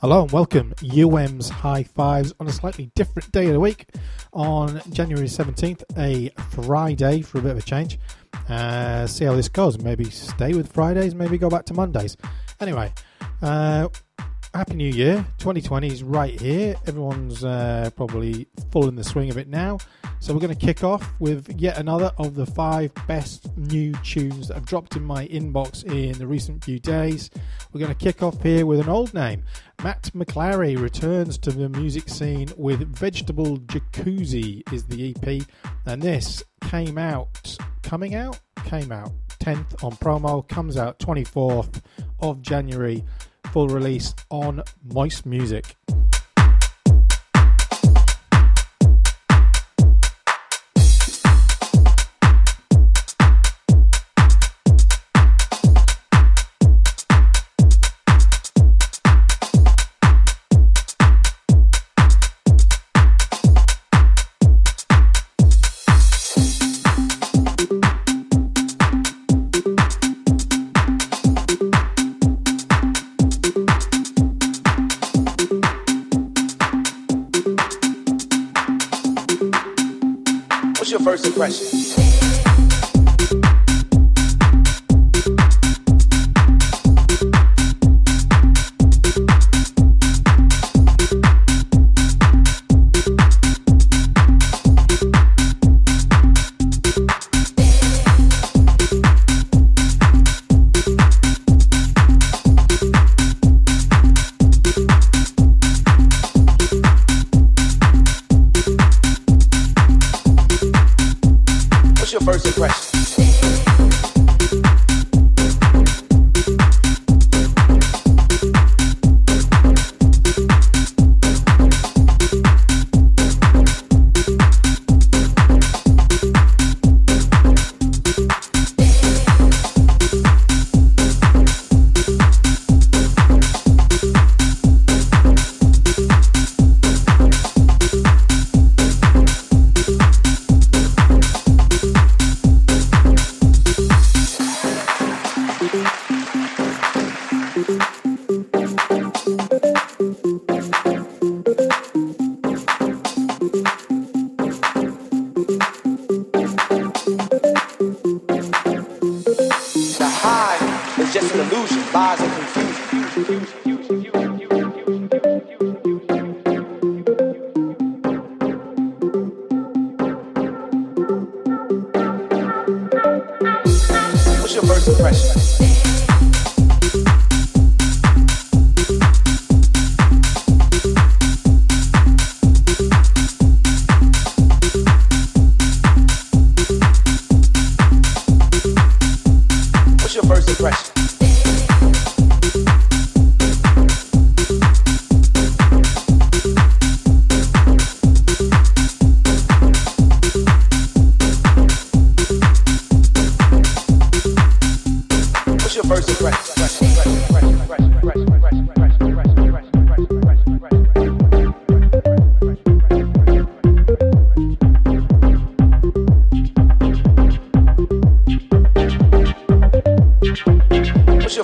Hello and welcome, UM's High Fives on a slightly different day of the week on January 17th, a Friday for a bit of a change. Uh, see how this goes. Maybe stay with Fridays, maybe go back to Mondays. Anyway, uh, Happy New Year. 2020 is right here. Everyone's uh, probably full in the swing of it now. So we're going to kick off with yet another of the five best new tunes that have dropped in my inbox in the recent few days. We're going to kick off here with an old name. Matt McClary returns to the music scene with Vegetable Jacuzzi is the EP, and this came out, coming out, came out 10th on promo, comes out 24th of January, full release on Moist Music. just an illusion, lies and confusion.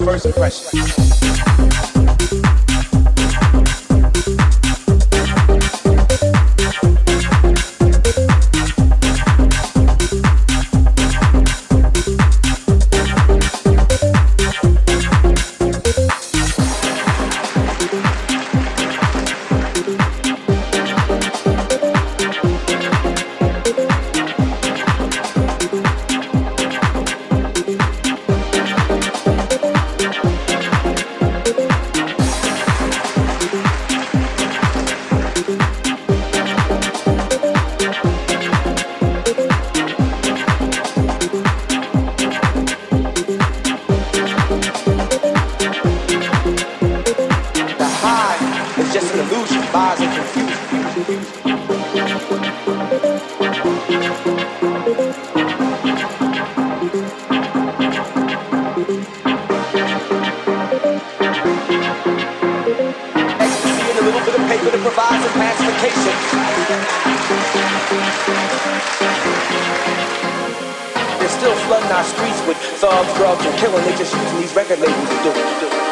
first impression. illusion, a little bit of paper. They're still flooding our streets with thugs, drugs, and killing. They just using these record labels to do it. To do it.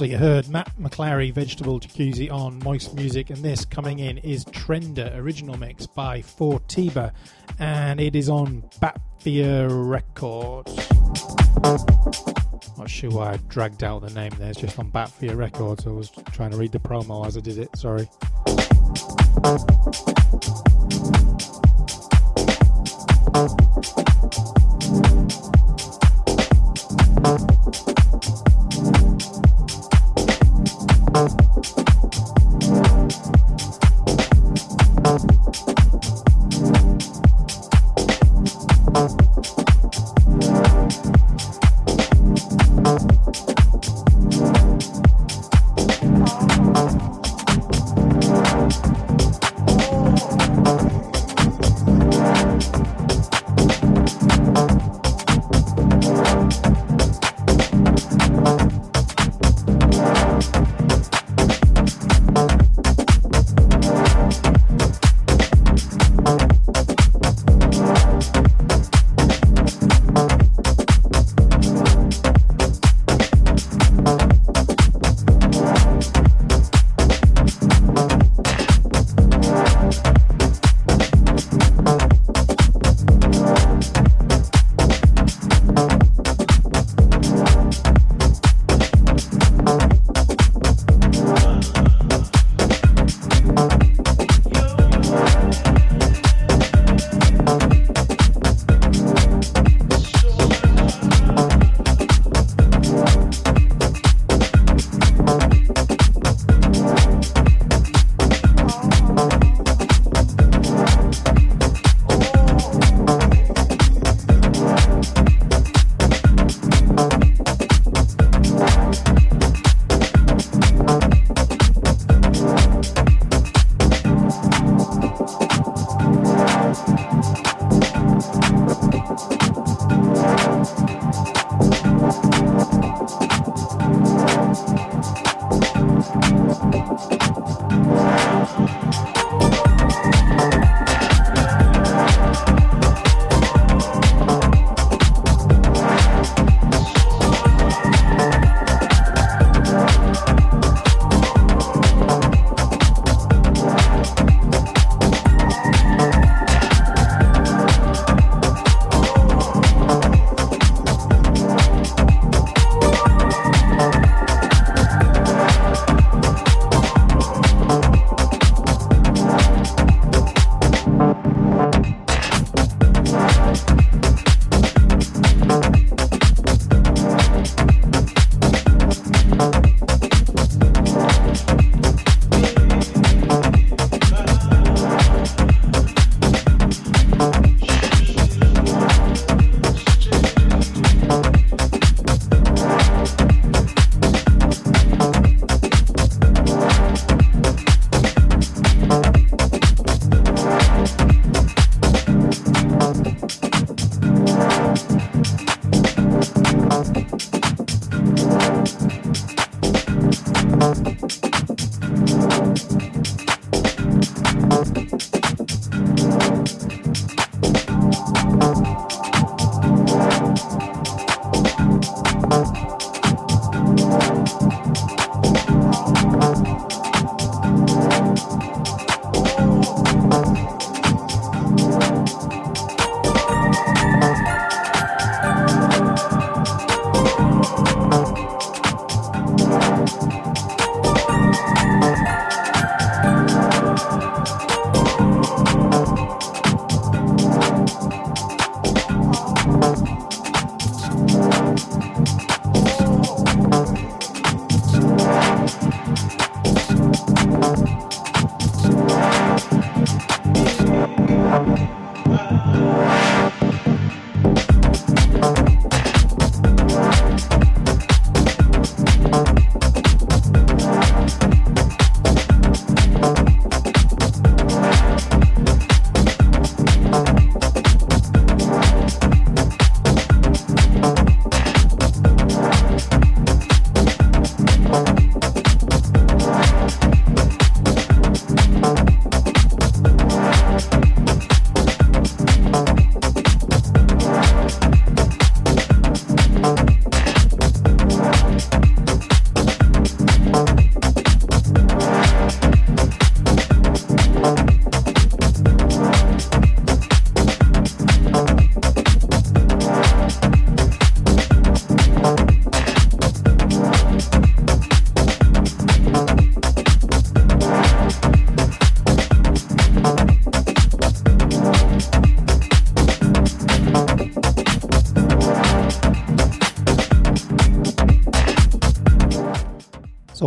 So you heard Matt McClary, Vegetable Jacuzzi on Moist Music, and this coming in is Trender Original Mix by Fortiba, and it is on Batfia Records. Not sure why I dragged out the name there, it's just on Batfia Records. I was trying to read the promo as I did it, sorry.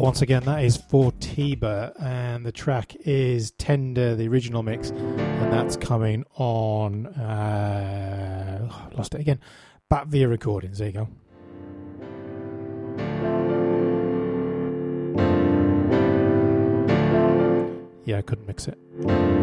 Once again, that is for Tiba, and the track is Tender, the original mix, and that's coming on. Uh, lost it again. Bat via recordings. There you go. Yeah, I couldn't mix it.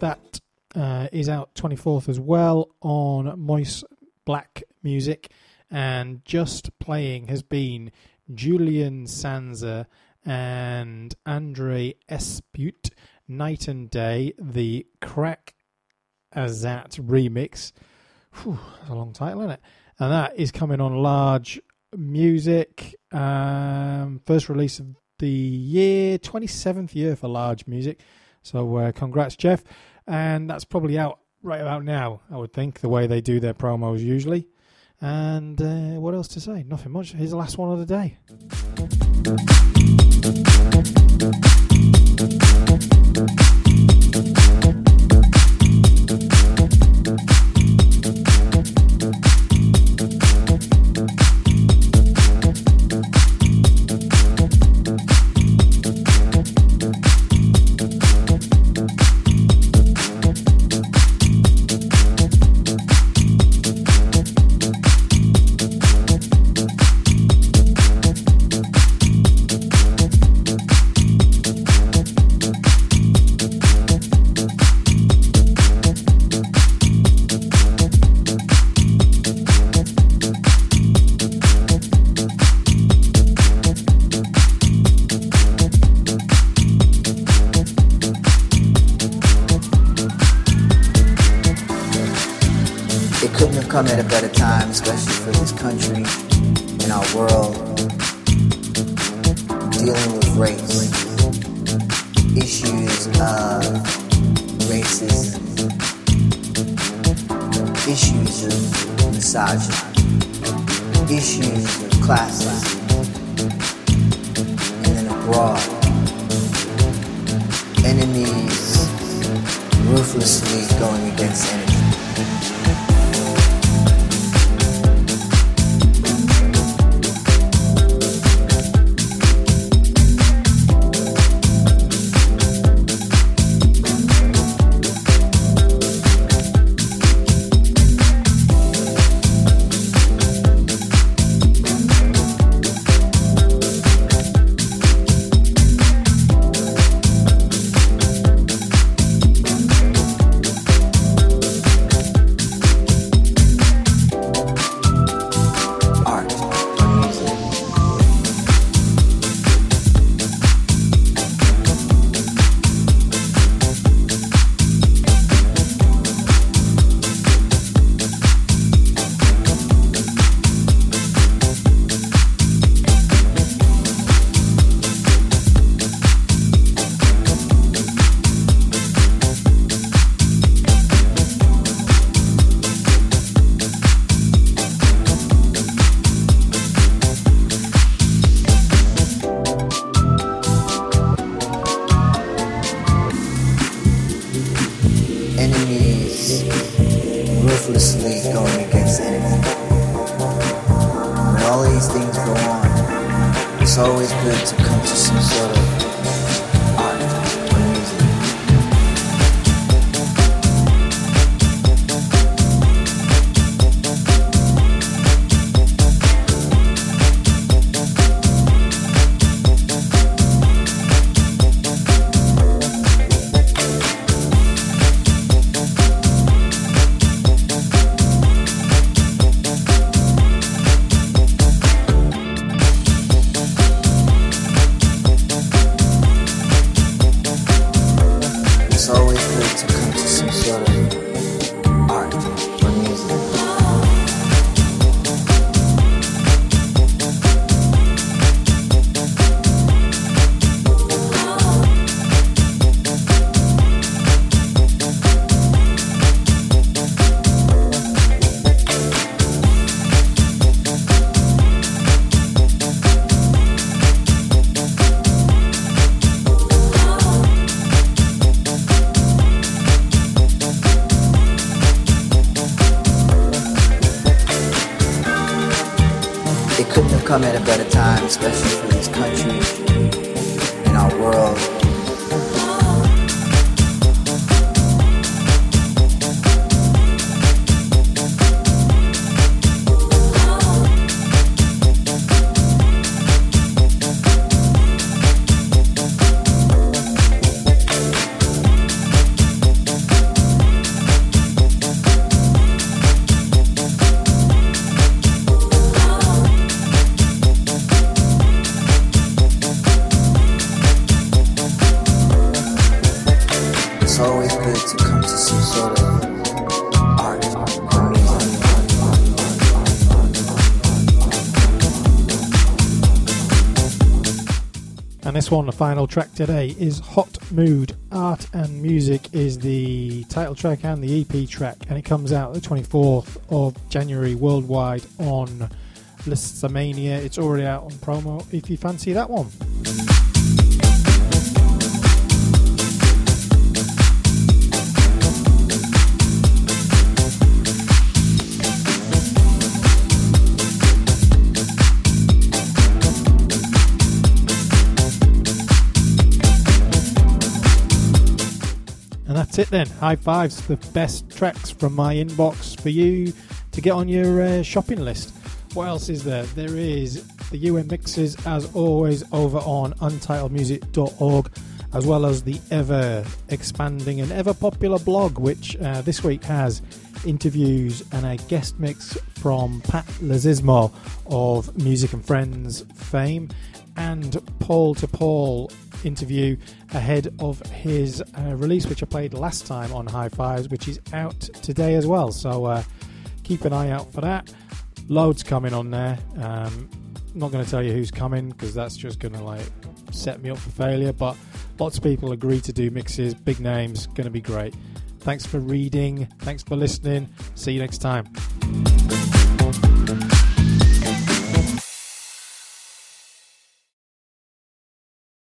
That uh, is out 24th as well on Moist Black Music. And just playing has been Julian Sansa and Andre Espute, Night and Day, the Crack Azat remix. Whew, that's a long title, isn't it? And that is coming on large music. Um, first release of the year, 27th year for large music. So uh, congrats, Jeff. And that's probably out right about now, I would think, the way they do their promos usually. And uh, what else to say? Nothing much. Here's the last one of the day. come at a better time, especially for this country and our world. Dealing with race, issues of racism, issues of misogyny, issues of classism, and then abroad. Enemies ruthlessly going against enemies. Enemies ruthlessly going against enemies. When all these things go on, it's always good to come to some sort of one, the final track today, is Hot Mood. Art and Music is the title track and the EP track, and it comes out the 24th of January worldwide on Listomania. It's already out on promo if you fancy that one. That's it then. High fives, the best tracks from my inbox for you to get on your uh, shopping list. What else is there? There is the UN mixes, as always, over on untitledmusic.org, as well as the ever expanding and ever popular blog, which uh, this week has interviews and a guest mix from Pat Lazismo of Music and Friends fame and Paul to Paul interview ahead of his uh, release, which I played last time on High Fives, which is out today as well. So uh, keep an eye out for that. Loads coming on there. Um, not going to tell you who's coming because that's just going to like set me up for failure. But lots of people agree to do mixes, big names, going to be great. Thanks for reading. Thanks for listening. See you next time.